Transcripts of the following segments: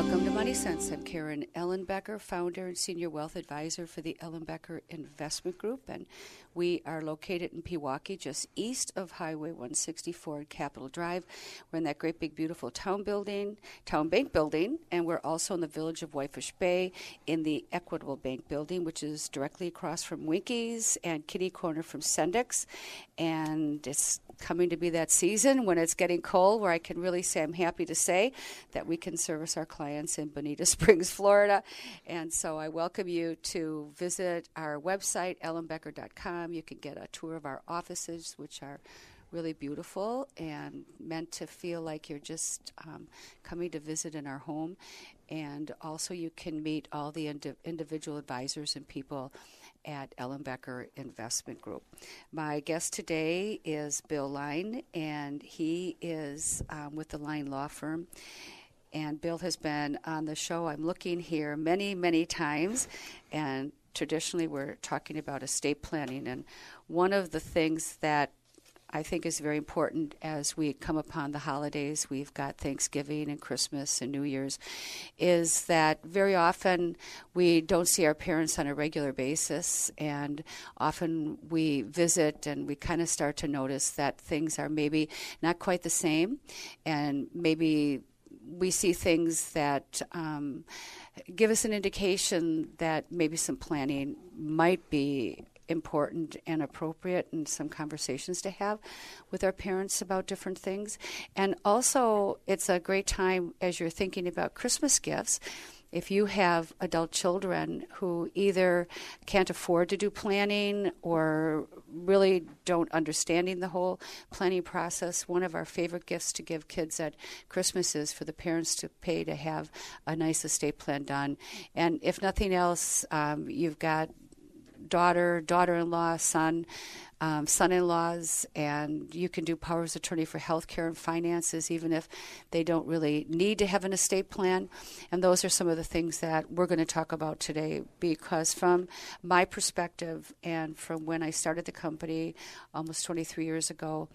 Welcome to Money Sense. I'm Karen Ellenbecker, founder and senior wealth advisor for the Ellenbecker Investment Group, and we are located in Pewaukee, just east of Highway 164 and Capitol Drive. We're in that great big beautiful town building, town bank building, and we're also in the village of Whitefish Bay in the Equitable Bank building, which is directly across from Winkies and Kitty Corner from Sendik's. And it's coming to be that season when it's getting cold where I can really say I'm happy to say that we can service our clients in Bonita Springs, Florida. And so I welcome you to visit our website, ellenbecker.com. You can get a tour of our offices, which are really beautiful and meant to feel like you're just um, coming to visit in our home. And also, you can meet all the indi- individual advisors and people at Ellenbecker Investment Group. My guest today is Bill Lyne, and he is um, with the Lyne Law Firm. And Bill has been on the show. I'm looking here many, many times, and traditionally we're talking about estate planning. And one of the things that I think is very important as we come upon the holidays. We've got Thanksgiving and Christmas and New Year's. Is that very often we don't see our parents on a regular basis, and often we visit and we kind of start to notice that things are maybe not quite the same, and maybe we see things that. Um, give us an indication that maybe some planning might be important and appropriate and some conversations to have with our parents about different things. And also, it's a great time as you're thinking about Christmas gifts. If you have adult children who either can't afford to do planning or really don't understanding the whole planning process, one of our favorite gifts to give kids at Christmas is for the parents to pay to have a nice estate plan done. And if nothing else, um, you've got daughter, daughter in law, son, um, son in laws, and you can do powers of attorney for health care and finances, even if they don't really need to have an estate plan. And those are some of the things that we're going to talk about today because, from my perspective, and from when I started the company almost 23 years ago,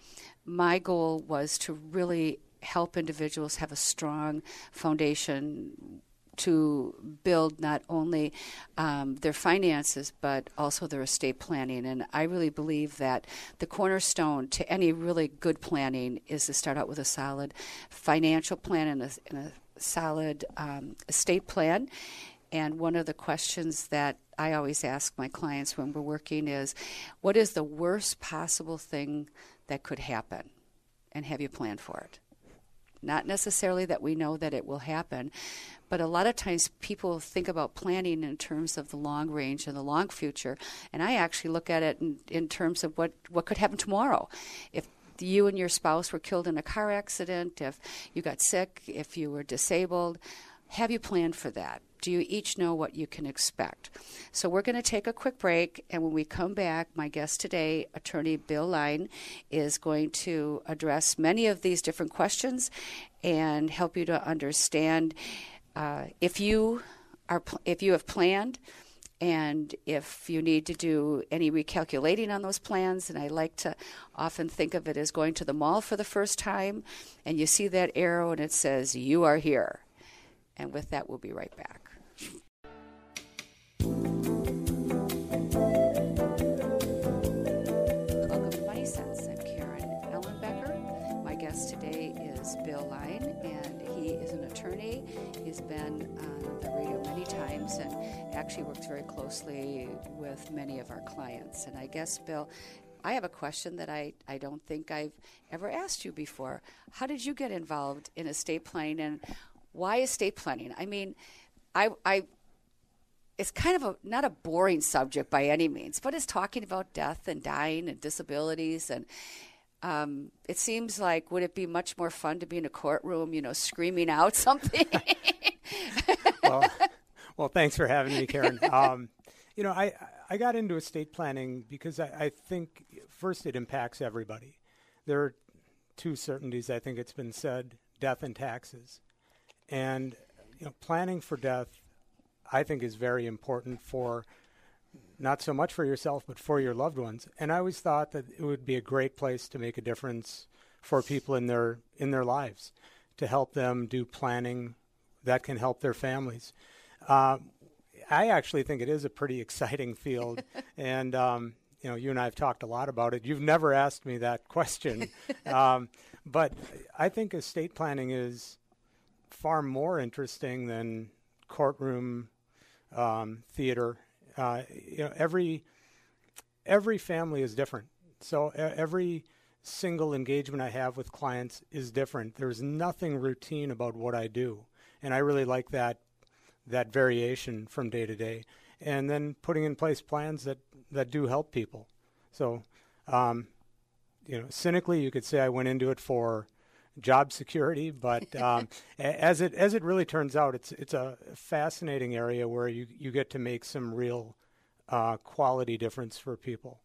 my goal was to really help individuals have a strong foundation to build not only um, their finances but also their estate planning. And I really believe that the cornerstone to any really good planning is to start out with a solid financial plan and a, and a solid um, estate plan. And one of the questions that I always ask my clients when we're working is what is the worst possible thing that could happen? And have you planned for it? Not necessarily that we know that it will happen, but a lot of times people think about planning in terms of the long range and the long future. And I actually look at it in, in terms of what, what could happen tomorrow. If you and your spouse were killed in a car accident, if you got sick, if you were disabled, have you planned for that? Do you each know what you can expect? So, we're going to take a quick break, and when we come back, my guest today, attorney Bill Lyne, is going to address many of these different questions and help you to understand uh, if you are if you have planned and if you need to do any recalculating on those plans and i like to often think of it as going to the mall for the first time and you see that arrow and it says you are here and with that we'll be right back welcome to money sense i'm karen ellenbecker my guest today is bill lyne and he is an attorney He's been on the radio many times and actually works very closely with many of our clients. And I guess, Bill, I have a question that I, I don't think I've ever asked you before. How did you get involved in estate planning and why estate planning? I mean, I, I it's kind of a not a boring subject by any means, but it's talking about death and dying and disabilities and um, it seems like would it be much more fun to be in a courtroom, you know, screaming out something? well, well, thanks for having me, Karen. um, you know, I I got into estate planning because I, I think first it impacts everybody. There are two certainties. I think it's been said: death and taxes, and you know, planning for death. I think is very important for not so much for yourself, but for your loved ones. And I always thought that it would be a great place to make a difference for people in their in their lives, to help them do planning that can help their families. Uh, I actually think it is a pretty exciting field, and um, you know, you and I have talked a lot about it. You've never asked me that question, um, but I think estate planning is far more interesting than courtroom um, theater. Uh, you know, every every family is different, so every single engagement I have with clients is different. There's nothing routine about what I do, and I really like that that variation from day to day, and then putting in place plans that that do help people. So, um, you know, cynically, you could say I went into it for job security, but um, as it as it really turns out, it's it's a fascinating area where you you get to make some real uh, quality difference for people.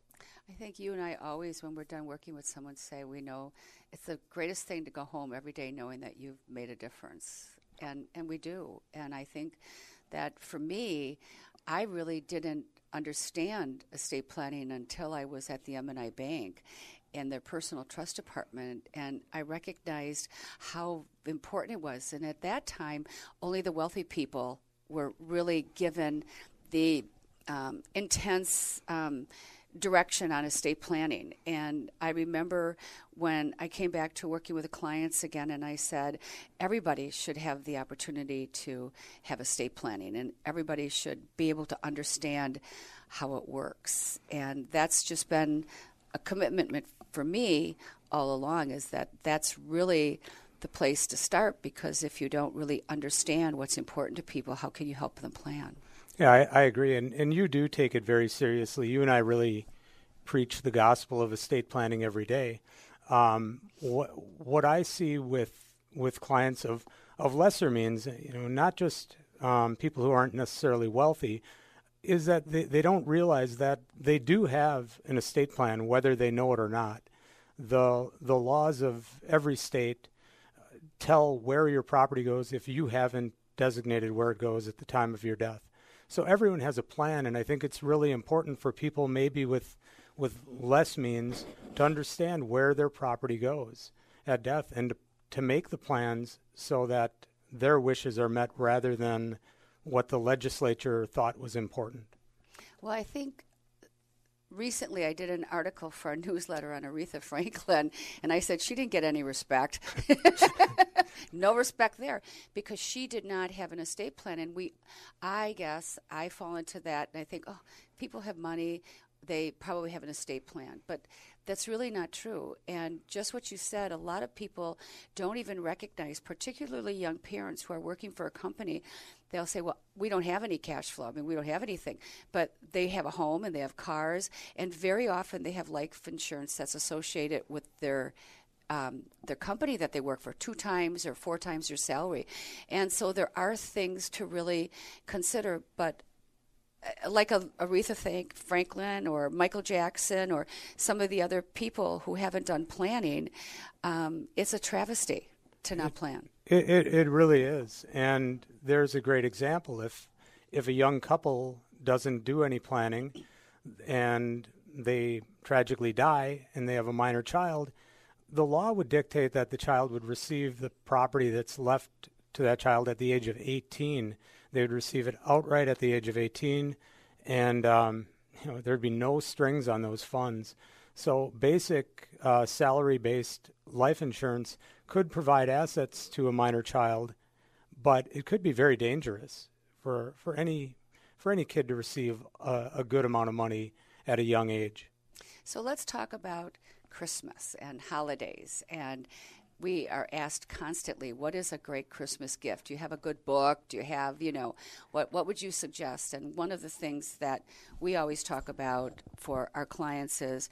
I think you and I always, when we're done working with someone, say we know it's the greatest thing to go home every day knowing that you've made a difference, and and we do. And I think that for me, I really didn't understand estate planning until I was at the M&I Bank in their personal trust department and I recognized how important it was and at that time only the wealthy people were really given the um, intense um, direction on estate planning. And I remember when I came back to working with clients again, and I said, everybody should have the opportunity to have estate planning, and everybody should be able to understand how it works. And that's just been a commitment for me all along is that that's really the place to start because if you don't really understand what's important to people, how can you help them plan? Yeah, I, I agree, and and you do take it very seriously. You and I really preach the gospel of estate planning every day. Um, what what I see with with clients of of lesser means, you know, not just um, people who aren't necessarily wealthy, is that they, they don't realize that they do have an estate plan, whether they know it or not. The the laws of every state uh, tell where your property goes if you haven't designated where it goes at the time of your death. So everyone has a plan, and I think it's really important for people maybe with with less means to understand where their property goes at death and to, to make the plans so that their wishes are met rather than what the legislature thought was important. Well, I think recently I did an article for a newsletter on Aretha Franklin, and I said she didn't get any respect. no respect there because she did not have an estate plan. And we, I guess, I fall into that, and I think, oh, people have money, they probably have an estate plan. But that's really not true. And just what you said, a lot of people don't even recognize, particularly young parents who are working for a company. They'll say, Well, we don't have any cash flow. I mean, we don't have anything. But they have a home and they have cars. And very often they have life insurance that's associated with their um, their company that they work for two times or four times their salary. And so there are things to really consider, but like a, Aretha Franklin or Michael Jackson or some of the other people who haven't done planning, um, it's a travesty to not plan. It, it, it really is. And there's a great example. If, if a young couple doesn't do any planning and they tragically die and they have a minor child, the law would dictate that the child would receive the property that's left to that child at the age of 18. They would receive it outright at the age of 18, and um, you know there'd be no strings on those funds. So basic uh, salary-based life insurance could provide assets to a minor child, but it could be very dangerous for for any for any kid to receive a, a good amount of money at a young age. So let's talk about Christmas and holidays and we are asked constantly, what is a great Christmas gift? Do you have a good book? Do you have, you know, what, what would you suggest? And one of the things that we always talk about for our clients is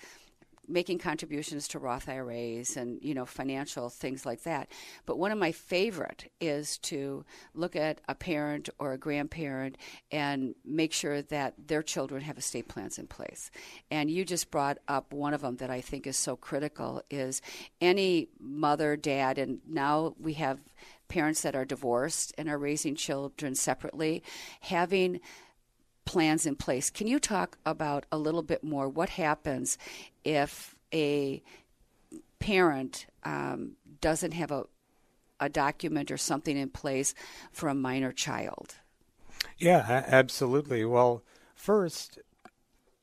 making contributions to Roth IRAs and you know financial things like that. But one of my favorite is to look at a parent or a grandparent and make sure that their children have estate plans in place. And you just brought up one of them that I think is so critical is any mother, dad, and now we have parents that are divorced and are raising children separately, having plans in place. Can you talk about a little bit more what happens if a parent um, doesn't have a, a document or something in place for a minor child? Yeah, absolutely. Well, first,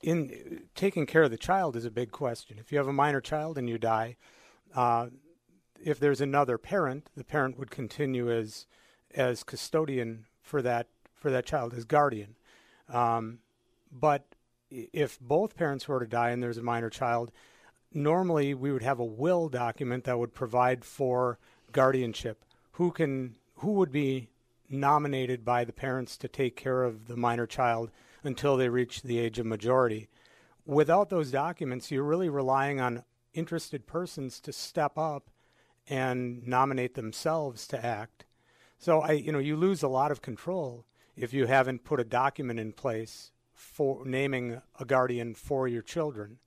in taking care of the child is a big question. If you have a minor child and you die, uh, if there's another parent, the parent would continue as as custodian for that for that child as guardian. Um, but if both parents were to die and there's a minor child, normally we would have a will document that would provide for guardianship. Who can who would be nominated by the parents to take care of the minor child until they reach the age of majority. Without those documents, you're really relying on interested persons to step up and nominate themselves to act. So I, you know, you lose a lot of control if you haven't put a document in place for naming a guardian for your children.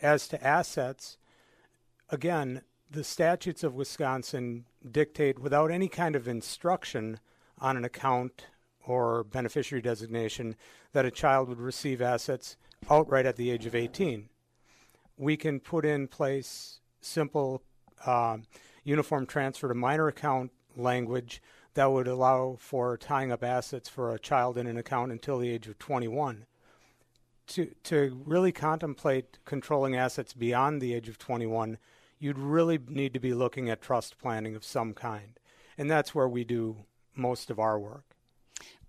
As to assets, again, the statutes of Wisconsin dictate without any kind of instruction on an account or beneficiary designation that a child would receive assets outright at the age of 18. We can put in place simple uh, uniform transfer to minor account language that would allow for tying up assets for a child in an account until the age of 21. To, to really contemplate controlling assets beyond the age of 21, you'd really need to be looking at trust planning of some kind. And that's where we do most of our work.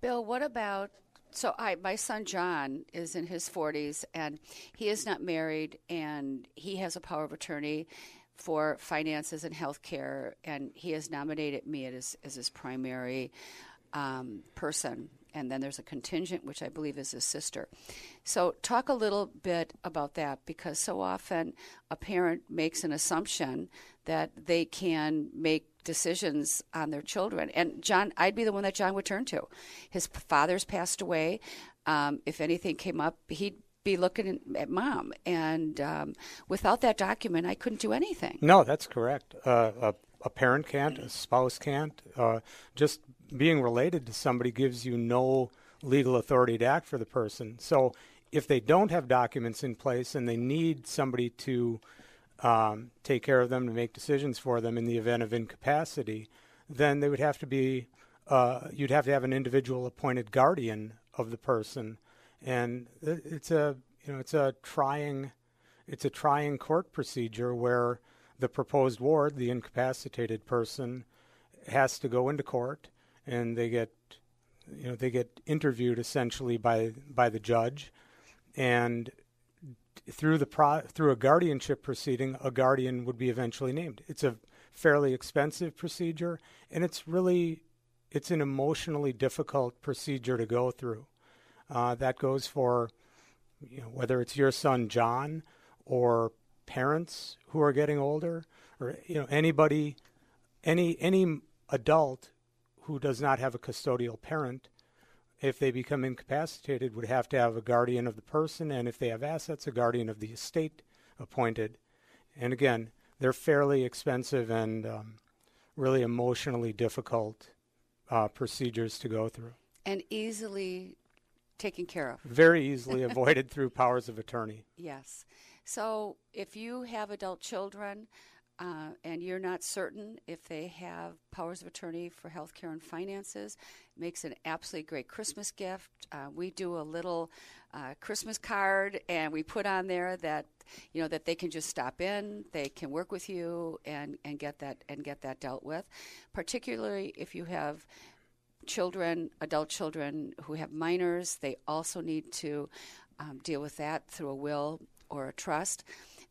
Bill, what about so I my son John is in his 40s and he is not married and he has a power of attorney for finances and health care, and he has nominated me as, as his primary um, person. And then there's a contingent, which I believe is his sister. So, talk a little bit about that because so often a parent makes an assumption that they can make decisions on their children. And John, I'd be the one that John would turn to. His father's passed away. Um, if anything came up, he'd be looking at mom. And um, without that document, I couldn't do anything. No, that's correct. Uh, a, a, parent can't, a spouse can't. Uh, just being related to somebody gives you no legal authority to act for the person. So if they don't have documents in place and they need somebody to um, take care of them, to make decisions for them in the event of incapacity, then they would have to be, uh, you'd have to have an individual appointed guardian of the person and it's a you know it's a trying it's a trying court procedure where the proposed ward, the incapacitated person, has to go into court and they get you know they get interviewed essentially by by the judge. And through the pro, through a guardianship proceeding a guardian would be eventually named. It's a fairly expensive procedure and it's really it's an emotionally difficult procedure to go through uh, that goes for you know, whether it's your son John or parents who are getting older, or you know anybody, any any adult who does not have a custodial parent, if they become incapacitated, would have to have a guardian of the person, and if they have assets, a guardian of the estate appointed. And again, they're fairly expensive and um, really emotionally difficult uh, procedures to go through. And easily taken care of. Very easily avoided through powers of attorney. Yes. So if you have adult children uh, and you're not certain if they have powers of attorney for health care and finances, makes an absolutely great Christmas gift. Uh, we do a little uh, Christmas card and we put on there that you know that they can just stop in, they can work with you and, and get that and get that dealt with. Particularly if you have children, adult children who have minors, they also need to um, deal with that through a will or a trust.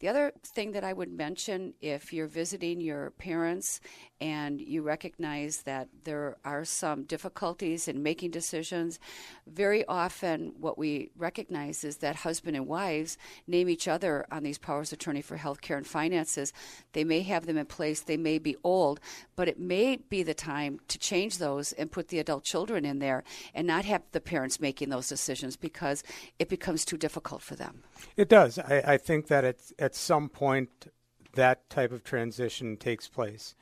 The other thing that I would mention if you're visiting your parents and you recognize that there are some difficulties in making decisions, very often what we recognize is that husband and wives name each other on these powers of attorney for health care and finances. They may have them in place, they may be old, but it may be the time to change those and put the adult children in there and not have the parents making those decisions because it becomes too difficult for them. It does. I, I think that it's, at some point that type of transition takes place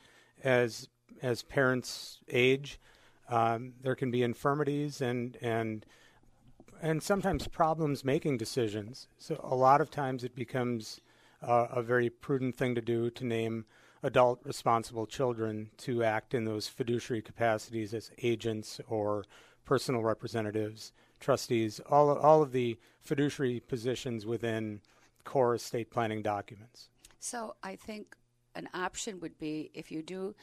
as as parents age. Um, there can be infirmities and and and sometimes problems making decisions. So a lot of times it becomes uh, a very prudent thing to do to name adult responsible children to act in those fiduciary capacities as agents or personal representatives, trustees, all all of the fiduciary positions within core estate planning documents. So I think an option would be if you do,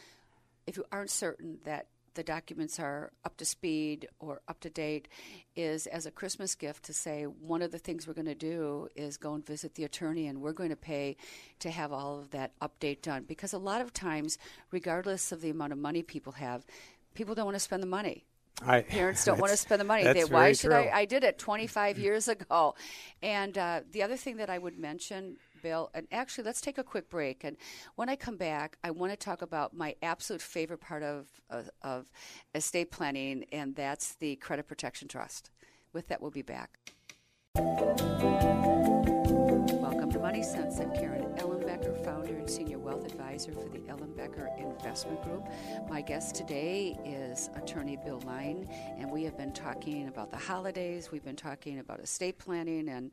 if you aren't certain that the documents are up to speed or up to date is as a Christmas gift to say one of the things we're going to do is go and visit the attorney and we're going to pay to have all of that update done because a lot of times regardless of the amount of money people have people don't want to spend the money I, parents don't want to spend the money. They, why should true. I? I did it 25 years ago. And uh, the other thing that I would mention Bill. And actually, let's take a quick break. And when I come back, I want to talk about my absolute favorite part of, of, of estate planning, and that's the credit protection trust. With that, we'll be back. Welcome to Money Sense. I'm Karen Ellenbecker, founder and senior wealth advisor for the Ellenbecker Investment Group. My guest today is attorney Bill Lyne, and we have been talking about the holidays. We've been talking about estate planning and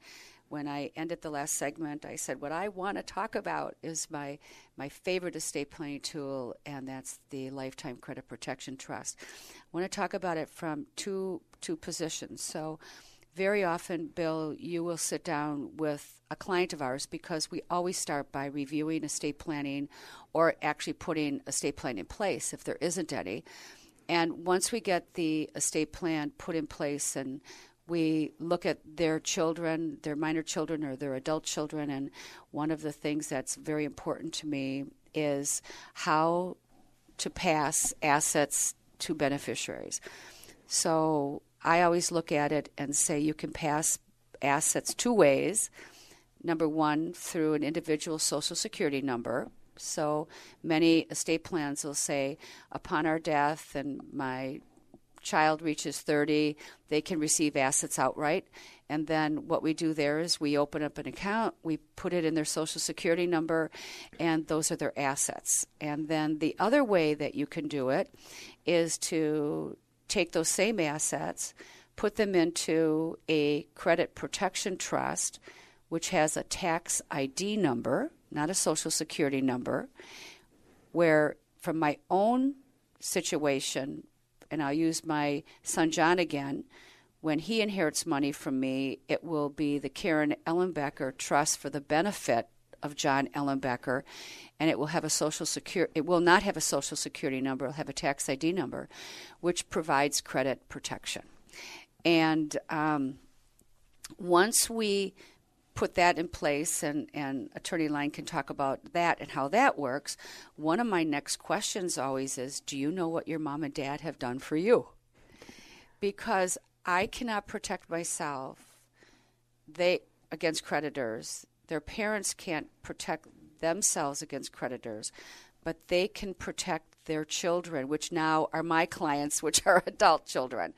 when I ended the last segment, I said, What I want to talk about is my, my favorite estate planning tool, and that's the Lifetime Credit Protection Trust. I want to talk about it from two, two positions. So, very often, Bill, you will sit down with a client of ours because we always start by reviewing estate planning or actually putting estate plan in place if there isn't any. And once we get the estate plan put in place and we look at their children, their minor children or their adult children, and one of the things that's very important to me is how to pass assets to beneficiaries. So I always look at it and say you can pass assets two ways. Number one, through an individual social security number. So many estate plans will say, upon our death and my child reaches 30, they can receive assets outright. And then what we do there is we open up an account, we put it in their social security number, and those are their assets. And then the other way that you can do it is to take those same assets, put them into a credit protection trust, which has a tax ID number, not a social security number, where from my own situation, and I'll use my son John again. When he inherits money from me, it will be the Karen Ellenbecker Trust for the benefit of John Ellenbecker, and it will have a social security. It will not have a social security number. It'll have a tax ID number, which provides credit protection. And um, once we put that in place, and, and Attorney Lyne can talk about that and how that works. One of my next questions always is Do you know what your mom and dad have done for you? Because I cannot protect myself they against creditors. Their parents can't protect themselves against creditors, but they can protect their children, which now are my clients, which are adult children.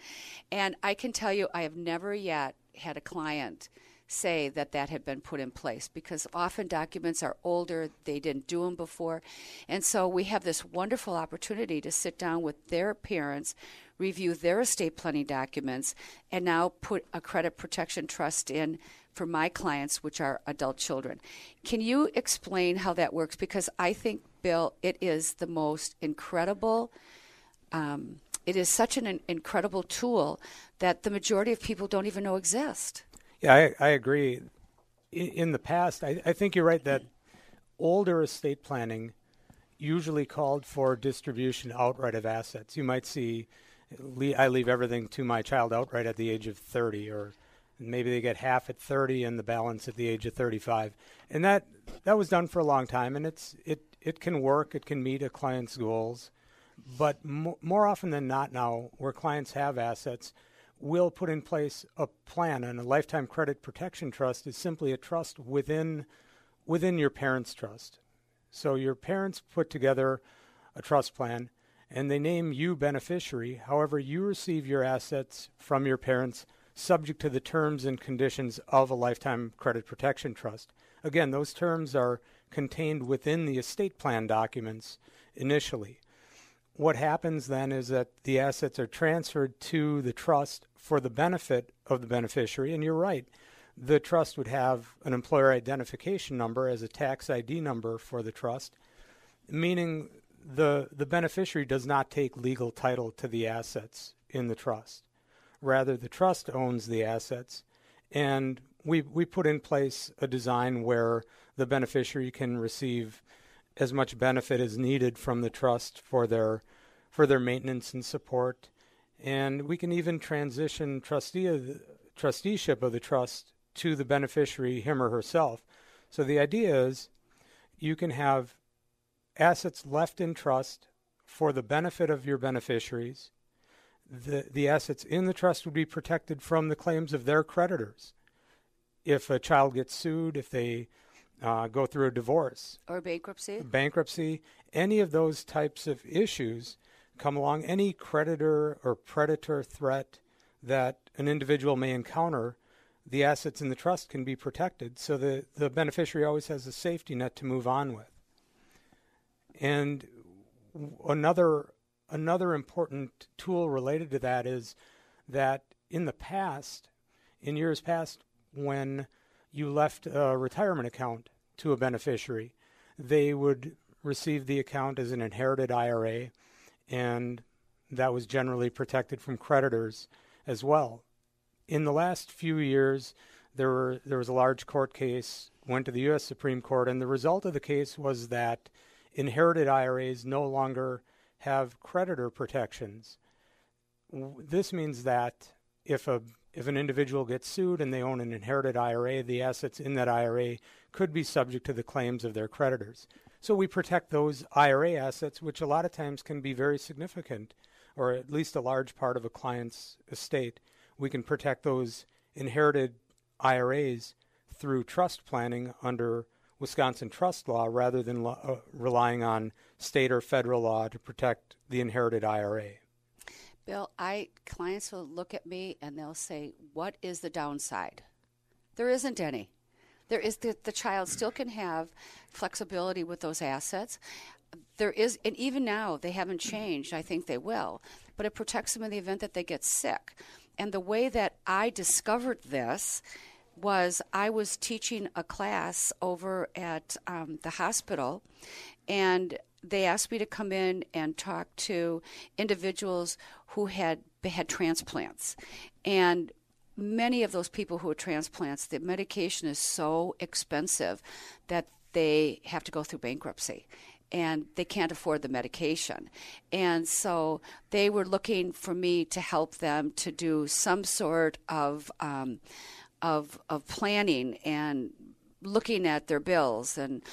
And I can tell you, I have never yet had a client say that that had been put in place because often documents are older, they didn't do them before. And so we have this wonderful opportunity to sit down with their parents, review their estate planning documents, and now put a credit protection trust in for my clients, which are adult children. Can you explain how that works? Because I think, Bill, it is the most incredible. Um, it is such an incredible tool that the majority of people don't even know exist. Yeah, I, I agree. In, in the past, I, I think you're right that older estate planning usually called for distribution outright of assets. You might see, I leave everything to my child outright at the age of 30, or maybe they get half at 30 and the balance at the age of 35 and that that was done for a long time and it's it it can work it can meet a client's goals. But mo- more often than not now where clients have assets we'll put in place a plan and a lifetime credit protection trust is simply a trust within within your parents trust. So your parents put together a trust plan and they name you beneficiary however you receive your assets from your parents subject to the terms and conditions of a lifetime credit protection trust. Again, those terms are contained within the estate plan documents initially. What happens then is that the assets are transferred to the trust for the benefit of the beneficiary, and you're right. The trust would have an employer identification number as a tax ID number for the trust, meaning the the beneficiary does not take legal title to the assets in the trust. Rather, the trust owns the assets, and we we put in place a design where the beneficiary can receive as much benefit as needed from the trust for their for their maintenance and support, and we can even transition trustee of the, trusteeship of the trust to the beneficiary, him or herself. So the idea is you can have assets left in trust for the benefit of your beneficiaries the, the assets in the trust would be protected from the claims of their creditors. If a child gets sued, if they uh, go through a divorce. Or bankruptcy, bankruptcy, any of those types of issues come along, any creditor or predator threat that an individual may encounter, the assets in the trust can be protected. So the, the beneficiary always has a safety net to move on with. And another another important tool related to that is that in the past, in years past, when you left a retirement account to a beneficiary, they would receive the account as an inherited IRA, and that was generally protected from creditors as well. In the last few years, there were there was a large court case went to the U.S. Supreme Court, and the result of the case was that inherited IRAs no longer have creditor protections. This means that if a if an individual gets sued and they own an inherited IRA, the assets in that IRA could be subject to the claims of their creditors. So we protect those IRA assets, which a lot of times can be very significant, or at least a large part of a client's estate. We can protect those inherited IRAs through trust planning under Wisconsin trust law rather than lo- uh, relying on state or federal law to protect the inherited IRA. Bill, I clients will look at me and they'll say, "What is the downside?" There isn't any. There is the, the child still can have flexibility with those assets. There is, and even now they haven't changed. I think they will, but it protects them in the event that they get sick. And the way that I discovered this was I was teaching a class over at um, the hospital, and they asked me to come in and talk to individuals who had had transplants, and many of those people who had transplants, the medication is so expensive that they have to go through bankruptcy and they can't afford the medication. And so they were looking for me to help them to do some sort of um, of of planning and looking at their bills and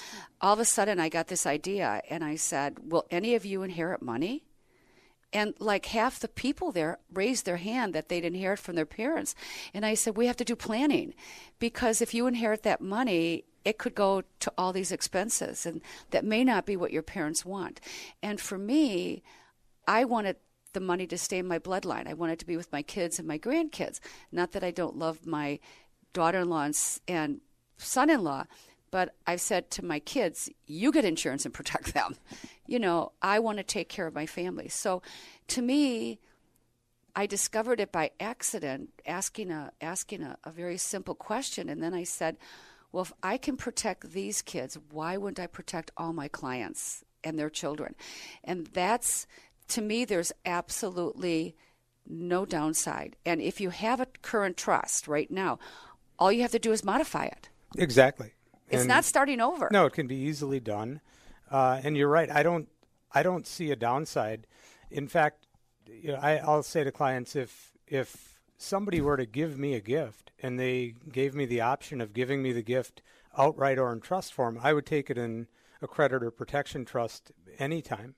all of a sudden I got this idea and I said, "Will any of you inherit money?" And like half the people there raised their hand that they'd inherit from their parents. And I said, "We have to do planning because if you inherit that money, it could go to all these expenses and that may not be what your parents want." And for me, I wanted the money to stay in my bloodline. I wanted to be with my kids and my grandkids. Not that I don't love my daughter in law and son in law, but I've said to my kids, you get insurance and protect them. You know, I want to take care of my family. So to me, I discovered it by accident, asking a asking a, a very simple question, and then I said, "Well, if I can protect these kids, why wouldn't I protect all my clients and their children?" And that's to me, there's absolutely no downside. And if you have a current trust right now, all you have to do is modify it. Exactly. It's and not starting over. No, it can be easily done. Uh, and you're right. I don't. I don't see a downside. In fact, you know, I, I'll say to clients if if somebody were to give me a gift and they gave me the option of giving me the gift outright or in trust form, I would take it in a creditor protection trust anytime.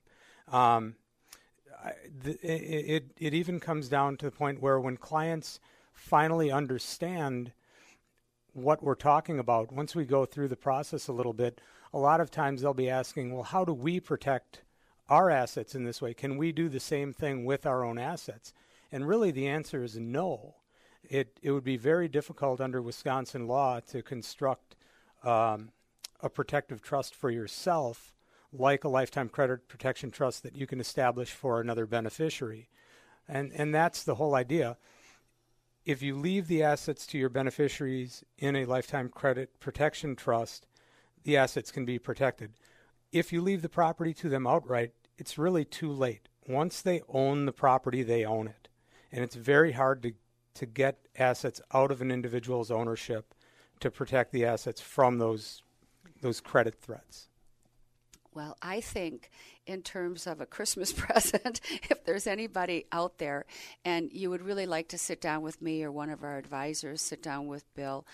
Um, it, it, it even comes down to the point where when clients finally understand what we're talking about, once we go through the process a little bit, a lot of times they'll be asking, well, how do we protect our assets in this way? Can we do the same thing with our own assets? And really, the answer is no. It, it would be very difficult under Wisconsin law to construct um, a protective trust for yourself, like a lifetime credit protection trust that you can establish for another beneficiary. And, and that's the whole idea. If you leave the assets to your beneficiaries in a lifetime credit protection trust, the assets can be protected. If you leave the property to them outright, it's really too late. Once they own the property, they own it. And it's very hard to, to get assets out of an individual's ownership to protect the assets from those those credit threats? Well, I think in terms of a Christmas present, if there's anybody out there and you would really like to sit down with me or one of our advisors, sit down with Bill,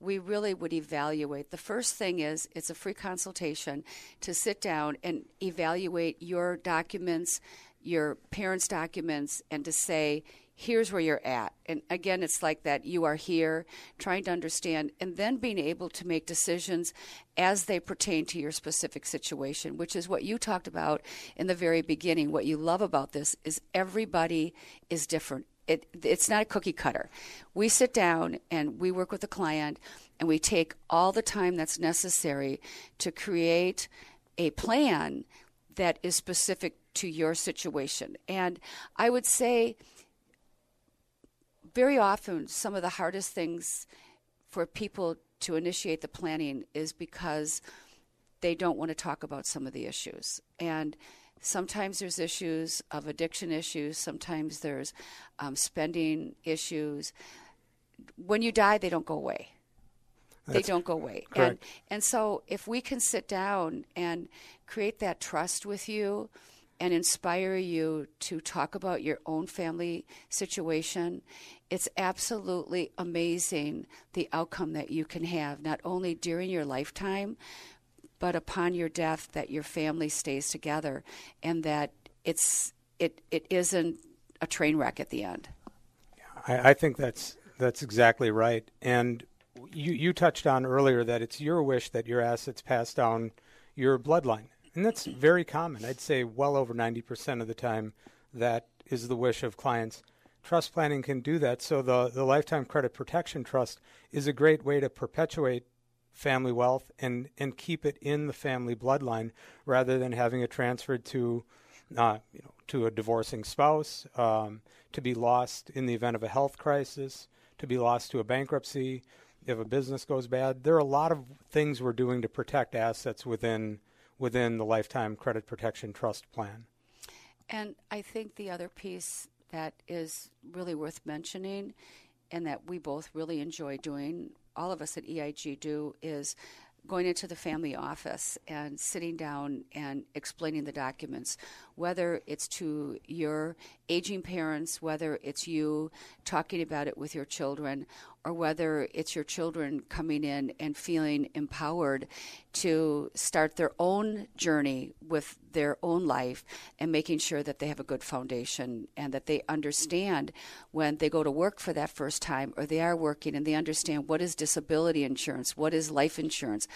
we really would evaluate. The first thing is it's a free consultation to sit down and evaluate your documents, your parents' documents, and to say, here's where you're at. And again, it's like that you are here trying to understand and then being able to make decisions as they pertain to your specific situation, which is what you talked about in the very beginning. What you love about this is everybody is different. It, it's not a cookie cutter. We sit down and we work with the client and we take all the time that's necessary to create a plan that is specific to your situation. And I would say, very often some of the hardest things for people to initiate the planning is because they don't want to talk about some of the issues. And sometimes there's issues of addiction issues, sometimes there's um, spending issues. When you die, they don't go away. That's they don't go away. Correct. And, and so if we can sit down and create that trust with you, and inspire you to talk about your own family situation. It's absolutely amazing the outcome that you can have, not only during your lifetime, but upon your death, that your family stays together and that it's it, it isn't a train wreck at the end. I, I think that's that's exactly right. And you you touched on earlier that it's your wish that your assets pass down your bloodline and that's very common. I'd say well over 90% of the time that is the wish of clients. Trust planning can do that. So the, the Lifetime Credit Protection Trust is a great way to perpetuate family wealth and, and keep it in the family bloodline rather than having it transferred to uh, you know, to a divorcing spouse, um, to be lost in the event of a health crisis, to be lost to a bankruptcy, if a business goes bad. There are a lot of things we're doing to protect assets within within the Lifetime Credit Protection Trust plan. And I think the other piece that is really worth mentioning and that we both really enjoy doing, all of us at EIG do, is going into the family office and sitting down and explaining the documents, whether it's to your aging parents, whether it's you talking about it with your children, or whether it's your children coming in and feeling empowered to start their own journey with their own life and making sure that they have a good foundation and that they understand when they go to work for that first time or they are working and they understand what is disability insurance, what is life insurance,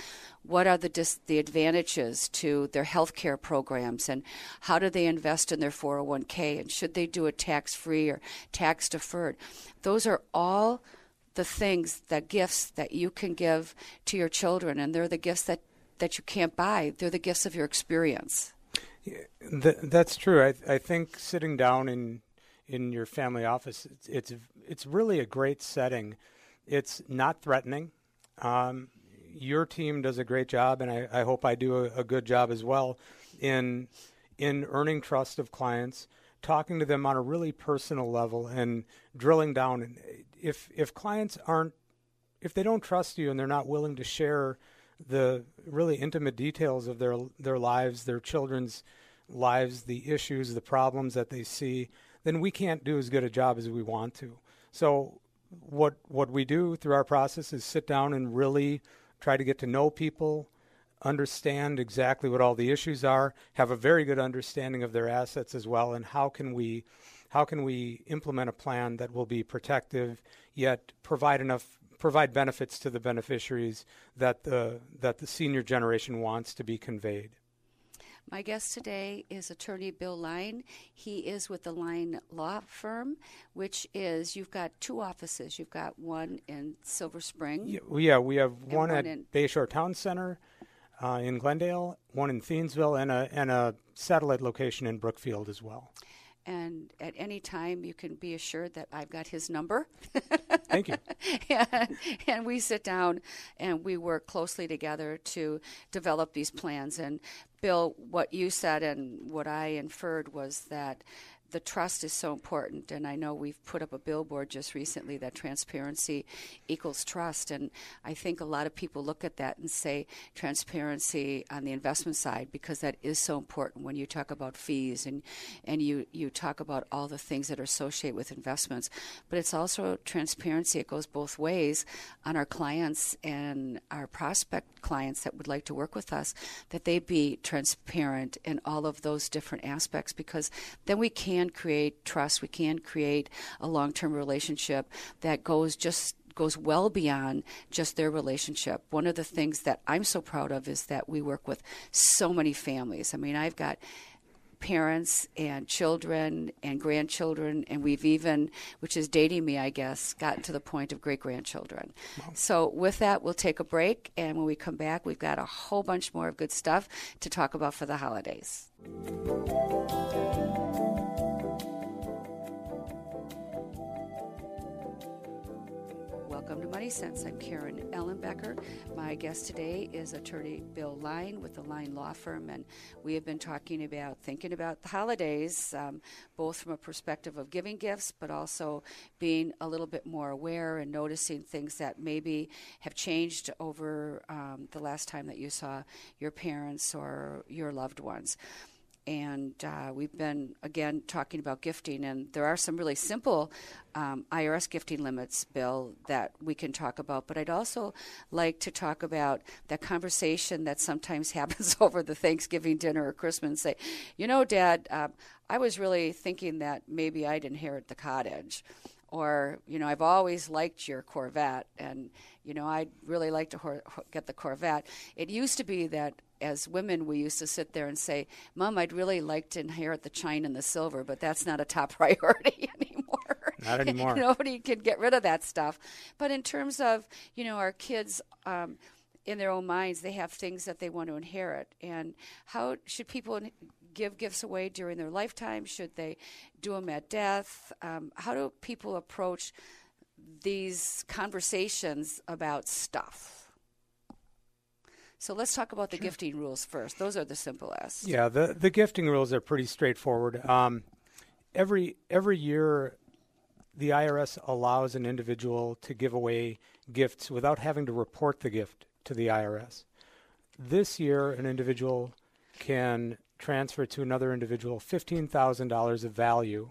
what are the dis- the advantages to their health care programs and how do they invest in their 401k and should they do it tax free or tax deferred. Those are all the things, the gifts that you can give to your children, and they're the gifts that, that you can't buy. They're the gifts of your experience. Yeah, th- that's true. I, I think sitting down in in your family office, it's, it's it's really a great setting. It's not threatening. Um, your team does a great job, and I, I hope I do a, a, good job as well in in earning trust of clients, talking to them on a really personal level, and drilling down. And if if clients aren't if they don't trust you and they're not willing to share the really intimate details of their their lives, their children's lives, the issues, the problems that they see, then we can't do as good a job as we want to. So what what we do through our process is sit down and really try to get to know people, understand exactly what all the issues are, have a very good understanding of their assets as well, and how can we how can we implement a plan that will be protective yet provide enough provide benefits to the beneficiaries that the that the senior generation wants to be conveyed. My guest today is attorney Bill Lyne. He is with the Lyne Law Firm, which is you've got two offices. You've got one in Silver Spring. Yeah, we, yeah, we have one, one at in- Bayshore Town Center uh, in Glendale, one in Thiensville, and a and a satellite location in Brookfield as well. And at any time, you can be assured that I've got his number. Thank you. and, and we sit down and we work closely together to develop these plans. And Bill, what you said and what I inferred was that the trust is so important. And I know we've put up a billboard just recently that transparency equals trust. And I think a lot of people look at that and say transparency on the investment side because that is so important when you talk about fees and, and you, you talk about all the things that are associated with investments. But it's also transparency. It goes both ways on our clients and our prospect clients that would like to work with us, that they be transparent in all of those different aspects because then we can create trust. We can create a long term relationship that goes just goes well beyond just their relationship. One of the things that I'm so proud of is that we work with so many families. I mean, I've got parents and children and grandchildren, and we've even, which is dating me, I guess, gotten to the point of great grandchildren. So, with that, we'll take a break, and when we come back, we've got a whole bunch more of good stuff to talk about for the holidays. Welcome to Money Sense. I'm Karen Ellenbecker. My guest today is attorney Bill Lyne with the Lyne Law Firm, and we have been talking about thinking about the holidays, um, both from a perspective of giving gifts, but also being a little bit more aware and noticing things that maybe have changed over um, the last time that you saw your parents or your loved ones and uh, we've been again talking about gifting and there are some really simple um, irs gifting limits bill that we can talk about but i'd also like to talk about that conversation that sometimes happens over the thanksgiving dinner or christmas say you know dad uh, i was really thinking that maybe i'd inherit the cottage or you know i've always liked your corvette and you know i'd really like to get the corvette it used to be that as women, we used to sit there and say, Mom, I'd really like to inherit the china and the silver, but that's not a top priority anymore. Not anymore. Nobody can get rid of that stuff. But in terms of, you know, our kids, um, in their own minds, they have things that they want to inherit. And how should people give gifts away during their lifetime? Should they do them at death? Um, how do people approach these conversations about stuff? So let's talk about the sure. gifting rules first. Those are the simplest. Yeah, the the gifting rules are pretty straightforward. Um, every every year, the IRS allows an individual to give away gifts without having to report the gift to the IRS. This year, an individual can transfer to another individual fifteen thousand dollars of value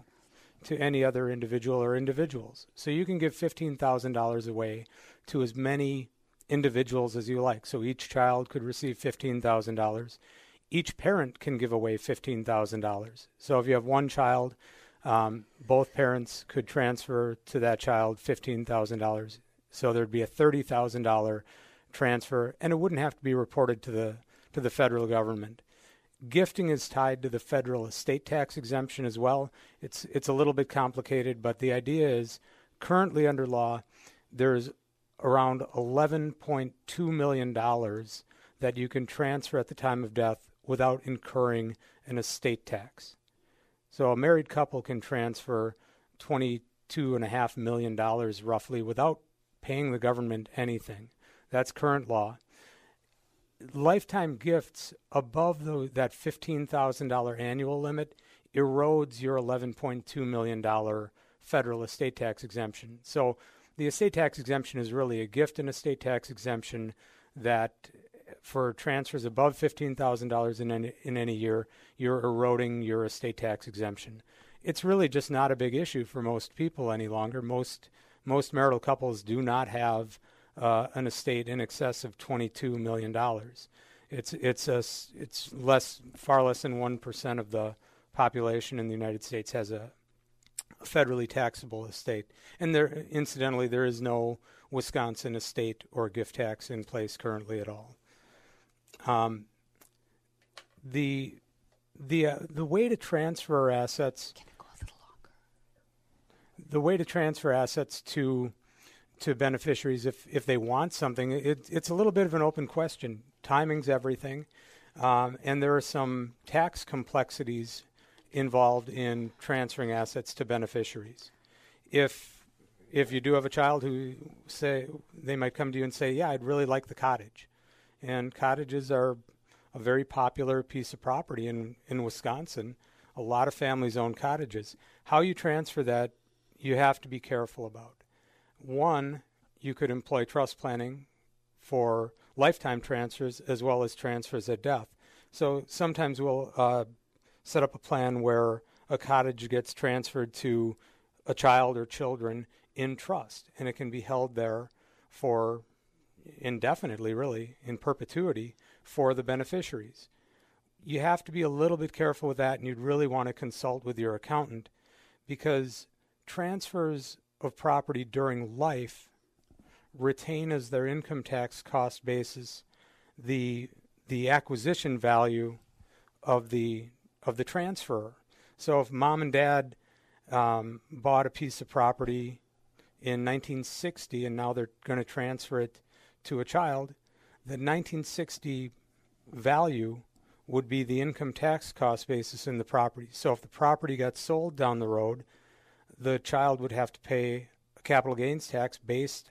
to any other individual or individuals. So you can give fifteen thousand dollars away to as many individuals as you like. So each child could receive $15,000. Each parent can give away $15,000. So if you have one child, um, both parents could transfer to that child $15,000. So there'd be a $30,000 transfer, and it wouldn't have to be reported to the to the federal government. Gifting is tied to the federal estate tax exemption as well. It's it's a little bit complicated, but the idea is currently under law, there's around $11.2 million that you can transfer at the time of death without incurring an estate tax. So a married couple can transfer $22.5 million roughly without paying the government anything. That's current law. Lifetime gifts above the, that $15,000 annual limit erodes your $11.2 million federal estate tax exemption. So the estate tax exemption is really a gift and estate tax exemption that for transfers above $15,000 in any, in any year, you're eroding your estate tax exemption. it's really just not a big issue for most people any longer. Most most marital couples do not have uh, an estate in excess of twenty-two million dollars. It's it's a it's less far less than one percent of the population in the United States has a federally taxable estate. And there, incidentally, there is no Wisconsin estate or gift tax in place currently at all. Um, the the uh, the way to transfer assets. The way to transfer assets to to beneficiaries, if if they want something, it, it's a little bit of an open question. Timing's everything, um, and there are some tax complexities involved in transferring assets to beneficiaries. If if you do have a child who say they might come to you and say, "Yeah, I'd really like the cottage," and cottages are a very popular piece of property in in Wisconsin. A lot of families own cottages. How you transfer that, you have to be careful about. One, you could employ trust planning for lifetime transfers as well as transfers at death. So sometimes we'll uh, set up a plan where a cottage gets transferred to a child or children in trust, and it can be held there for indefinitely, really, in perpetuity for the beneficiaries. You have to be a little bit careful with that, and you'd really want to consult with your accountant because transfers of property during life retain as their income tax cost basis the the acquisition value of the of the transfer. So if mom and dad um, bought a piece of property in 1960 and now they're going to transfer it to a child, the 1960 value would be the income tax cost basis in the property. So if the property got sold down the road, the child would have to pay a capital gains tax based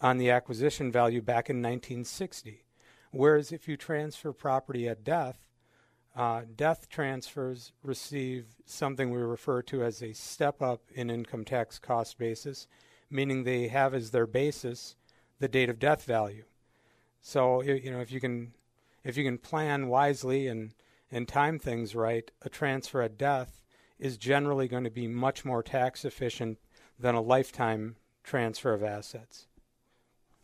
on the acquisition value back in 1960. Whereas if you transfer property at death, uh, death transfers receive something we refer to as a step up in income tax cost basis, meaning they have as their basis the date of death value. So you know if you can if you can plan wisely and and time things right, a transfer at death is generally going to be much more tax efficient than a lifetime transfer of assets.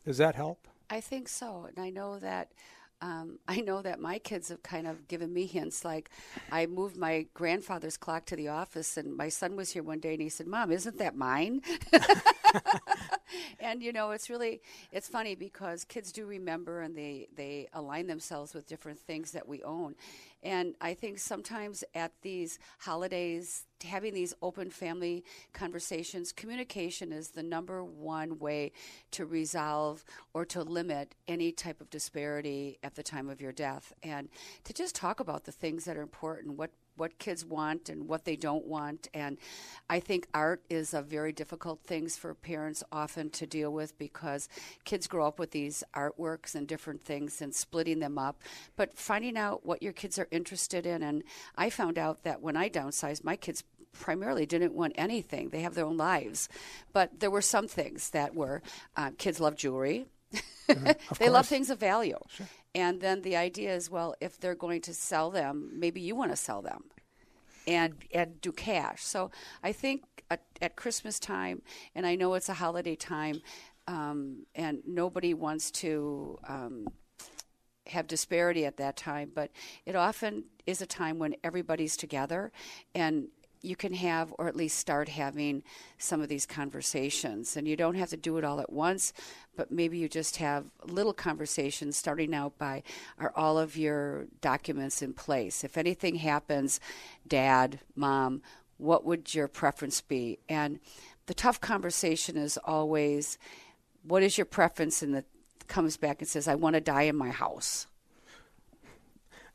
Does that help? I think so, and I know that um, I know that my kids have kind of given me hints. Like, I moved my grandfather's clock to the office, and my son was here one day, and he said, "Mom, isn't that mine?" and you know, it's really it's funny because kids do remember, and they they align themselves with different things that we own. And I think sometimes at these holidays, having these open family conversations, communication is the number one way to resolve or to limit any type of disparity at the time of your death. And to just talk about the things that are important, what what kids want and what they don't want. And I think art is a very difficult things for parents often to deal with because kids grow up with these artworks and different things and splitting them up. But finding out what your kids are interested in. And I found out that when I downsized, my kids primarily didn't want anything. They have their own lives. But there were some things that were uh, kids love jewelry. Mm-hmm. they course. love things of value. Sure. And then the idea is, well, if they're going to sell them, maybe you want to sell them and and do cash. So I think at, at Christmas time, and I know it's a holiday time, um, and nobody wants to um, have disparity at that time, but it often is a time when everybody's together and you can have, or at least start having, some of these conversations. And you don't have to do it all at once, but maybe you just have little conversations starting out by are all of your documents in place? If anything happens, dad, mom, what would your preference be? And the tough conversation is always what is your preference? And that comes back and says, I want to die in my house.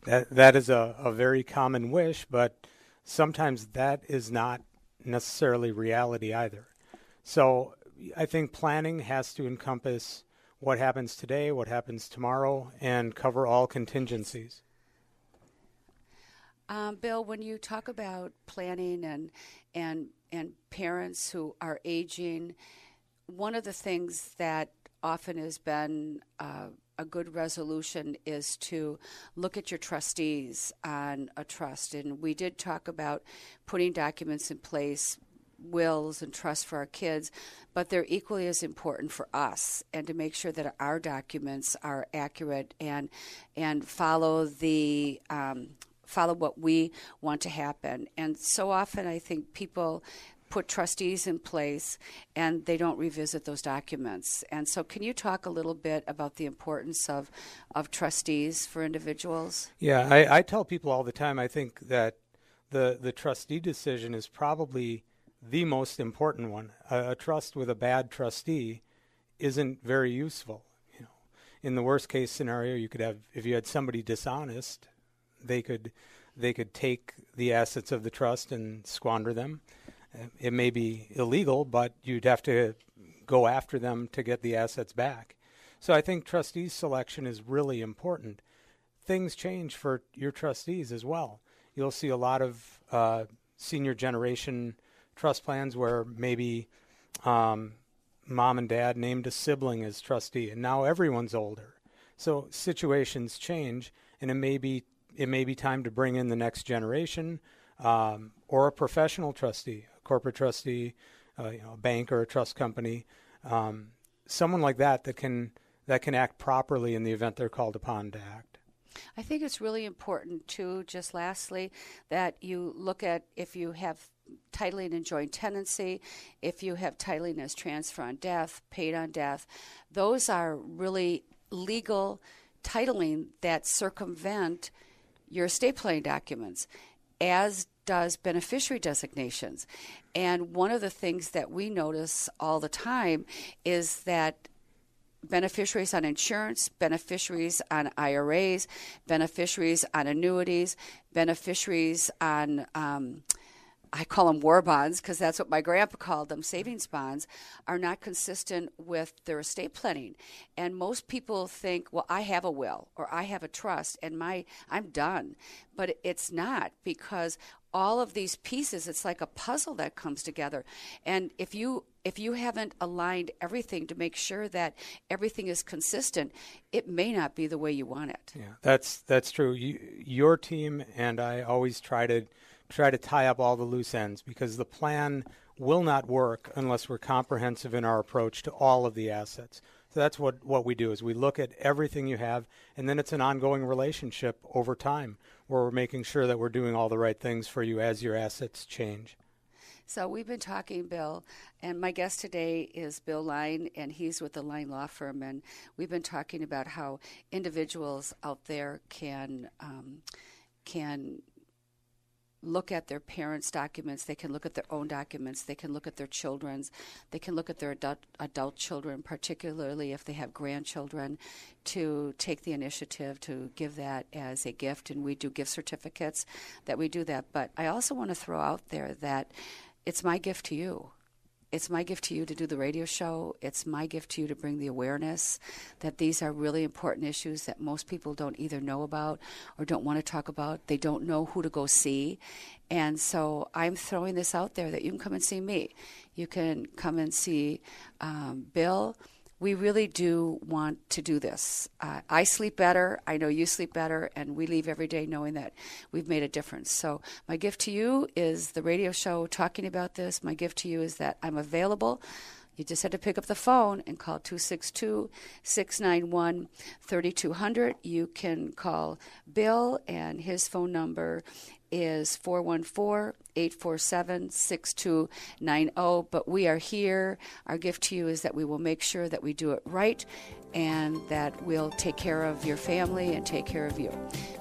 That that is a, a very common wish, but sometimes that is not necessarily reality either. So I think planning has to encompass what happens today, what happens tomorrow, and cover all contingencies. Um, Bill, when you talk about planning and and and parents who are aging, one of the things that often has been uh, a good resolution is to look at your trustees on a trust. And we did talk about putting documents in place, wills and trusts for our kids, but they're equally as important for us and to make sure that our documents are accurate and and follow the um, follow what we want to happen. And so often, I think people put trustees in place and they don't revisit those documents. And so, can you talk a little bit about the importance of, of trustees for individuals? Yeah, I, I tell people all the time I think that the, the trustee decision is probably the most important one. A, a trust with a bad trustee isn't very useful. You know, in the worst case scenario, you could have if you had somebody dishonest, they could they could take the assets of the trust and squander them. It may be illegal, but you'd have to go after them to get the assets back. So I think trustees selection is really important. Things change for your trustees as well. You'll see a lot of uh, senior generation trust plans where maybe um, mom and dad named a sibling as trustee, and now everyone's older. So situations change, and it may be it may be time to bring in the next generation um, or a professional trustee, corporate trustee, uh, you know, a bank or a trust company, um, someone like that that can that can act properly in the event they're called upon to act. I think it's really important too. Just lastly, that you look at if you have titling and joint tenancy, if you have titling as transfer on death, paid on death, those are really legal titling that circumvent your estate planning documents, as does beneficiary designations. And one of the things that we notice all the time is that beneficiaries on insurance, beneficiaries on IRAs, beneficiaries on annuities, beneficiaries on um, I call them war bonds because that's what my grandpa called them, savings bonds, are not consistent with their estate planning. And most people think, well, I have a will or I have a trust and my I'm done. But it's not because all of these pieces, it's like a puzzle that comes together. And if you if you haven't aligned everything to make sure that everything is consistent, it may not be the way you want it. Yeah, that's that's true. You, your team and I always try to try to tie up all the loose ends because the plan will not work unless we're comprehensive in our approach to all of the assets. So that's what, what we do is we look at everything you have and then it's an ongoing relationship over time where we're making sure that we're doing all the right things for you as your assets change. So we've been talking, Bill, and my guest today is Bill Lyne, and he's with the Lyne Law Firm, and we've been talking about how individuals out there can um, can look at their parents' documents, they can look at their own documents, they can look at their children's, they can look at their adult, adult children, particularly if they have grandchildren, to take the initiative to give that as a gift. And we do gift certificates that we do that. But I also want to throw out there that it's my gift to you it's my gift to you to do the radio show. It's my gift to you to bring the awareness that these are really important issues that most people don't either know about or don't want to talk about. They don't know who to go see. And so I'm throwing this out there that you can come and see me. You can come and see um, Bill we really do want to do this. Uh, I sleep better. I know you sleep better, and we leave every day knowing that we've made a difference. So, my gift to you is the radio show talking about this. My gift to you is that I'm available. You just had to pick up the phone and call 262 691 3200. You can call Bill, and his phone number is 414 847 6290. But we are here. Our gift to you is that we will make sure that we do it right and that we'll take care of your family and take care of you.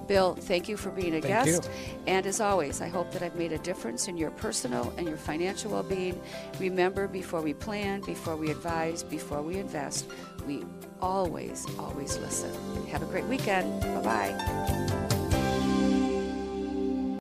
Bill, thank you for being a thank guest. You. And as always, I hope that I've made a difference in your personal and your financial well being. Remember, before we plan, before we advise, before we invest, we always, always listen. Have a great weekend. Bye bye.